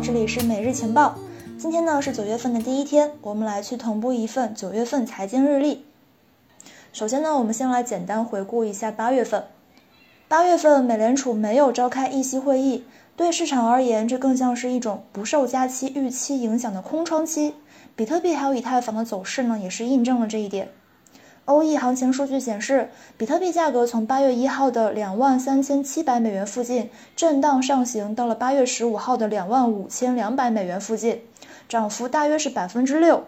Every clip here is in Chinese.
这里是每日情报。今天呢是九月份的第一天，我们来去同步一份九月份财经日历。首先呢，我们先来简单回顾一下八月份。八月份，美联储没有召开议息会议，对市场而言，这更像是一种不受加息预期影响的空窗期。比特币还有以太坊的走势呢，也是印证了这一点。欧 E 行情数据显示，比特币价格从八月一号的两万三千七百美元附近震荡上行，到了八月十五号的两万五千两百美元附近，涨幅大约是百分之六。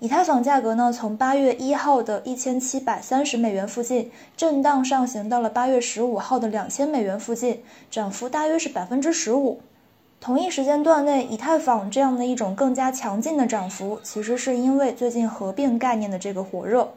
以太坊价格呢，从八月一号的一千七百三十美元附近震荡上行，到了八月十五号的两千美元附近，涨幅大约是百分之十五。同一时间段内，以太坊这样的一种更加强劲的涨幅，其实是因为最近合并概念的这个火热。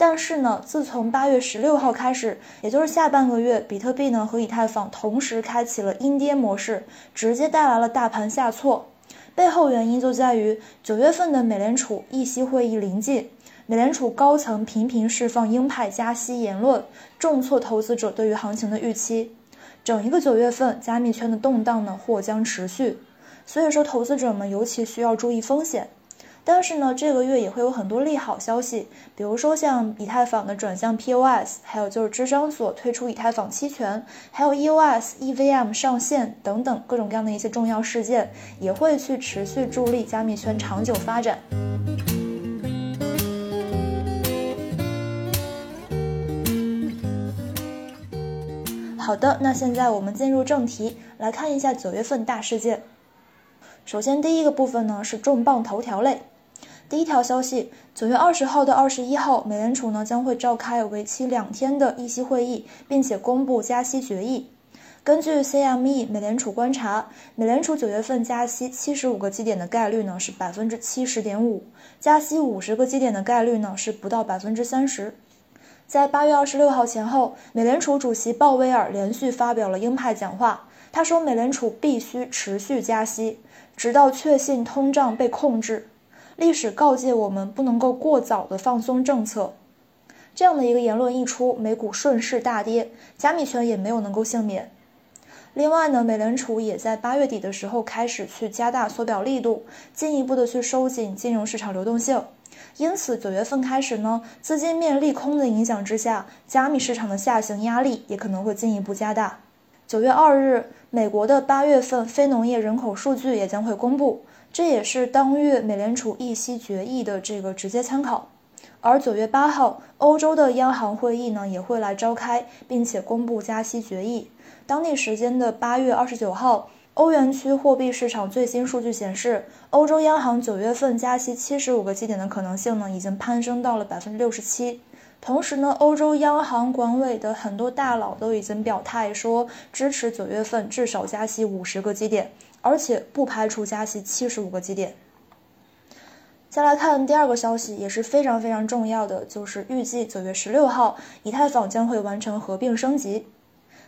但是呢，自从八月十六号开始，也就是下半个月，比特币呢和以太坊同时开启了阴跌模式，直接带来了大盘下挫。背后原因就在于九月份的美联储议息会议临近，美联储高层频频释放鹰派加息言论，重挫投资者对于行情的预期。整一个九月份，加密圈的动荡呢或将持续，所以说投资者们尤其需要注意风险。但是呢，这个月也会有很多利好消息，比如说像以太坊的转向 POS，还有就是芝商所推出以太坊期权，还有 EOS EVM 上线等等各种各样的一些重要事件，也会去持续助力加密圈长久发展。好的，那现在我们进入正题，来看一下九月份大事件。首先，第一个部分呢是重磅头条类。第一条消息，九月二十号到二十一号，美联储呢将会召开为期两天的议息会议，并且公布加息决议。根据 CME 美联储观察，美联储九月份加息七十五个基点的概率呢是百分之七十点五，加息五十个基点的概率呢是不到百分之三十。在八月二十六号前后，美联储主席鲍威尔连续发表了鹰派讲话，他说美联储必须持续加息，直到确信通胀被控制。历史告诫我们不能够过早的放松政策，这样的一个言论一出，美股顺势大跌，加密圈也没有能够幸免。另外呢，美联储也在八月底的时候开始去加大缩表力度，进一步的去收紧金融市场流动性，因此九月份开始呢，资金面利空的影响之下，加密市场的下行压力也可能会进一步加大。九月二日，美国的八月份非农业人口数据也将会公布。这也是当月美联储议息决议的这个直接参考，而九月八号，欧洲的央行会议呢也会来召开，并且公布加息决议。当地时间的八月二十九号，欧元区货币市场最新数据显示，欧洲央行九月份加息七十五个基点的可能性呢已经攀升到了百分之六十七。同时呢，欧洲央行管委的很多大佬都已经表态说支持九月份至少加息五十个基点。而且不排除加息七十五个基点。再来看第二个消息，也是非常非常重要的，就是预计九月十六号，以太坊将会完成合并升级。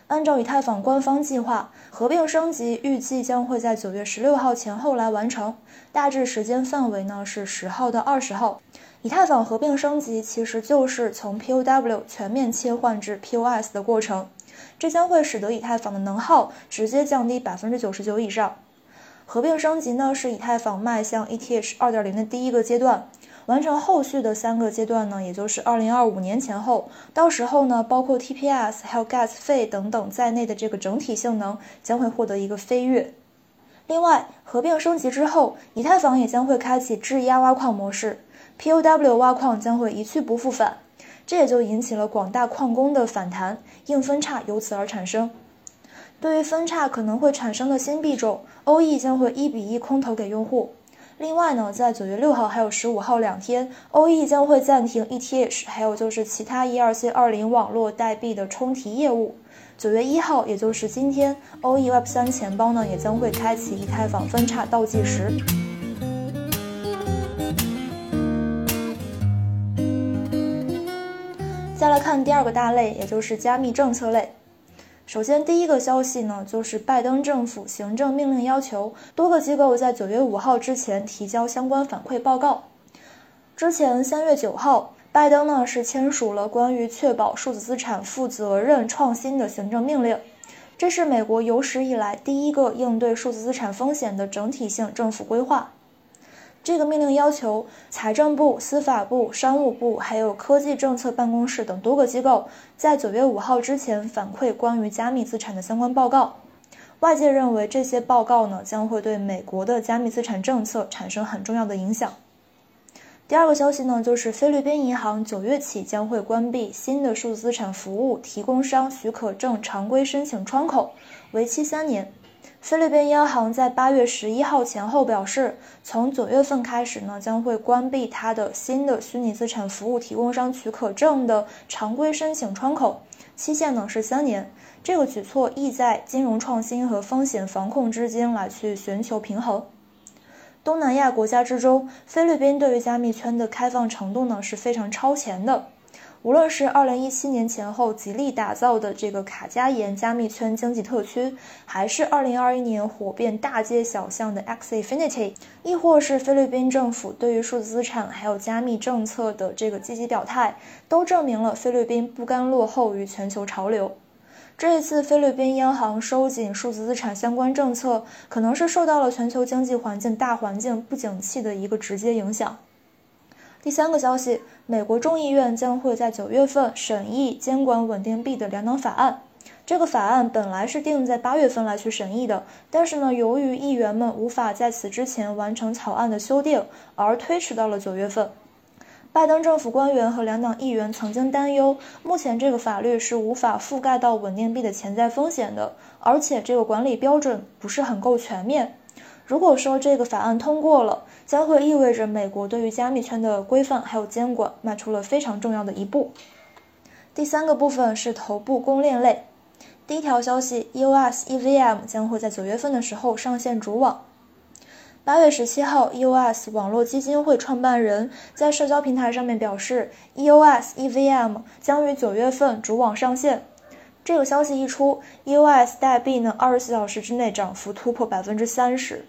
按照以太坊官方计划，合并升级预计将会在九月十六号前后来完成，大致时间范围呢是十号到二十号。以太坊合并升级其实就是从 POW 全面切换至 POS 的过程。这将会使得以太坊的能耗直接降低百分之九十九以上。合并升级呢，是以太坊迈向 ETH 二点零的第一个阶段。完成后续的三个阶段呢，也就是二零二五年前后，到时候呢，包括 TPS 还有 Gas 费等等在内的这个整体性能将会获得一个飞跃。另外，合并升级之后，以太坊也将会开启质押挖矿模式，POW 挖矿将会一去不复返。这也就引起了广大矿工的反弹，硬分叉由此而产生。对于分叉可能会产生的新币种，OE 将会一比一空投给用户。另外呢，在九月六号还有十五号两天，OE 将会暂停 ETH，还有就是其他 ERC 二零网络代币的冲提业务。九月一号，也就是今天，OE Web 三钱包呢也将会开启以太坊分叉倒计时。再来看第二个大类，也就是加密政策类。首先，第一个消息呢，就是拜登政府行政命令要求多个机构在九月五号之前提交相关反馈报告。之前三月九号，拜登呢是签署了关于确保数字资产负责任创新的行政命令。这是美国有史以来第一个应对数字资产风险的整体性政府规划。这个命令要求财政部、司法部、商务部还有科技政策办公室等多个机构在九月五号之前反馈关于加密资产的相关报告。外界认为这些报告呢将会对美国的加密资产政策产生很重要的影响。第二个消息呢，就是菲律宾银行九月起将会关闭新的数字资产服务提供商许可证常规申请窗口，为期三年。菲律宾央行在八月十一号前后表示，从九月份开始呢，将会关闭它的新的虚拟资产服务提供商许可证的常规申请窗口，期限呢是三年。这个举措意在金融创新和风险防控之间来去寻求平衡。东南亚国家之中，菲律宾对于加密圈的开放程度呢是非常超前的。无论是2017年前后极力打造的这个卡加延加密圈经济特区，还是2021年火遍大街小巷的 X Infinity，亦或是菲律宾政府对于数字资产还有加密政策的这个积极表态，都证明了菲律宾不甘落后于全球潮流。这一次菲律宾央行收紧数字资产相关政策，可能是受到了全球经济环境大环境不景气的一个直接影响。第三个消息，美国众议院将会在九月份审议监管稳定币的两党法案。这个法案本来是定在八月份来去审议的，但是呢，由于议员们无法在此之前完成草案的修订，而推迟到了九月份。拜登政府官员和两党议员曾经担忧，目前这个法律是无法覆盖到稳定币的潜在风险的，而且这个管理标准不是很够全面。如果说这个法案通过了，将会意味着美国对于加密圈的规范还有监管迈出了非常重要的一步。第三个部分是头部公链类。第一条消息，EOS EVM 将会在九月份的时候上线主网。八月十七号，EOS 网络基金会创办人在社交平台上面表示，EOS EVM 将于九月份主网上线。这个消息一出，EOS 代币呢二十四小时之内涨幅突破百分之三十。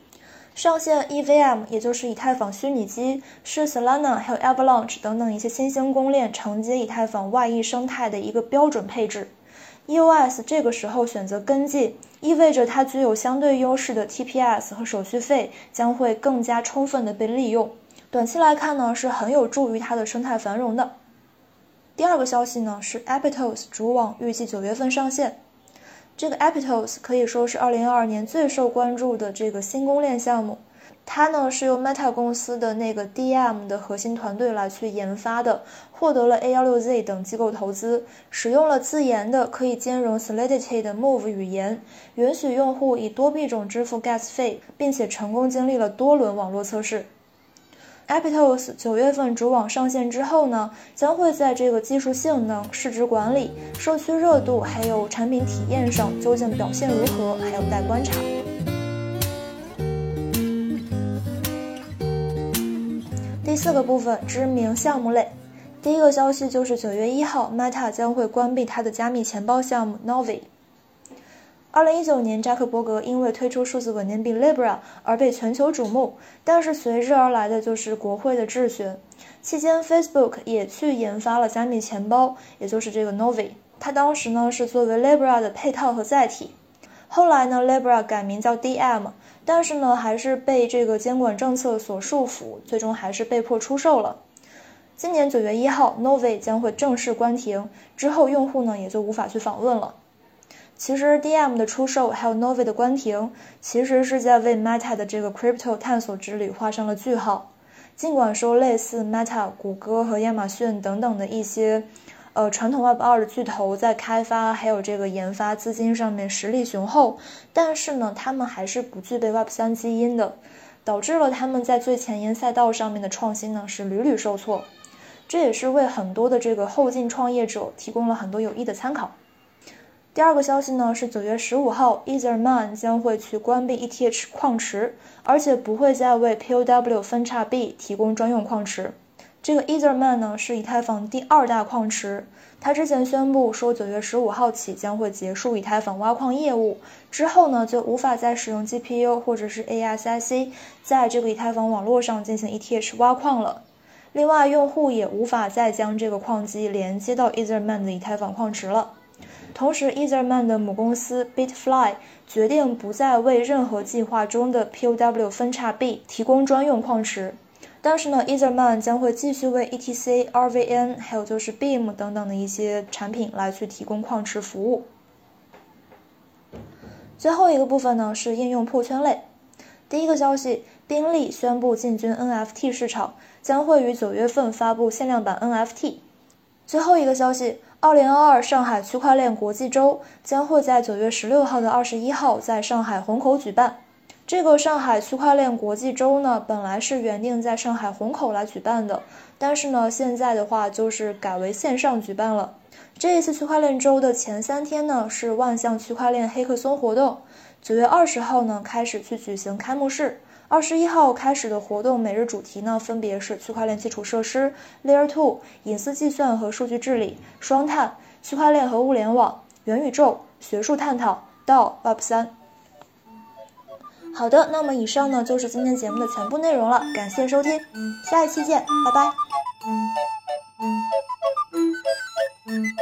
上线 EVM，也就是以太坊虚拟机，是 Solana 还有 Avalanche 等等一些新兴公链承接以太坊外溢生态的一个标准配置。EOS 这个时候选择跟进，意味着它具有相对优势的 TPS 和手续费将会更加充分的被利用。短期来看呢，是很有助于它的生态繁荣的。第二个消息呢是 Aptos 主网预计九月份上线。这个 Aptos 可以说是2022年最受关注的这个新公链项目，它呢是由 Meta 公司的那个 DM 的核心团队来去研发的，获得了 A16Z 等机构投资，使用了自研的可以兼容 Solidity 的 Move 语言，允许用户以多币种支付 Gas 费，并且成功经历了多轮网络测试。Aptos 九月份主网上线之后呢，将会在这个技术性能、市值管理、社区热度还有产品体验上究竟表现如何，还有待观察。第四个部分，知名项目类。第一个消息就是九月一号，Meta 将会关闭它的加密钱包项目 Novi。二零一九年，扎克伯格因为推出数字稳定币 Libra 而被全球瞩目，但是随之而来的就是国会的质询。期间，Facebook 也去研发了加密钱包，也就是这个 Novi。它当时呢是作为 Libra 的配套和载体。后来呢，Libra 改名叫 DM，但是呢还是被这个监管政策所束缚，最终还是被迫出售了。今年九月一号，Novi 将会正式关停，之后用户呢也就无法去访问了。其实，DM 的出售还有 Novi 的关停，其实是在为 Meta 的这个 Crypto 探索之旅画上了句号。尽管说类似 Meta、谷歌和亚马逊等等的一些，呃，传统 Web 二的巨头在开发还有这个研发资金上面实力雄厚，但是呢，他们还是不具备 Web 三基因的，导致了他们在最前沿赛道上面的创新呢是屡屡受挫。这也是为很多的这个后进创业者提供了很多有益的参考。第二个消息呢是九月十五号，Etherman 将会去关闭 ETH 矿池，而且不会再为 POW 分叉币提供专用矿池。这个 Etherman 呢是以太坊第二大矿池，它之前宣布说九月十五号起将会结束以太坊挖矿业务，之后呢就无法再使用 GPU 或者是 ASIC 在这个以太坊网络上进行 ETH 挖矿了。另外，用户也无法再将这个矿机连接到 Etherman 的以太坊矿池了。同时，Etherman 的母公司 Bitfly 决定不再为任何计划中的 POW 分叉 B 提供专用矿池。但是呢，Etherman 将会继续为 ETC、RVN 还有就是 Beam 等等的一些产品来去提供矿池服务。最后一个部分呢是应用破圈类。第一个消息，宾利宣布进军 NFT 市场，将会于九月份发布限量版 NFT。最后一个消息，二零二二上海区块链国际周将会在九月十六号到二十一号在上海虹口举办。这个上海区块链国际周呢，本来是原定在上海虹口来举办的，但是呢，现在的话就是改为线上举办了。这一次区块链周的前三天呢，是万象区块链黑客松活动。九月二十号呢，开始去举行开幕式。二十一号开始的活动，每日主题呢，分别是区块链基础设施、Layer Two、隐私计算和数据治理、双碳、区块链和物联网、元宇宙、学术探讨、到 Web 三。好的，那么以上呢就是今天节目的全部内容了，感谢收听，下一期见，拜拜。Mm-hmm.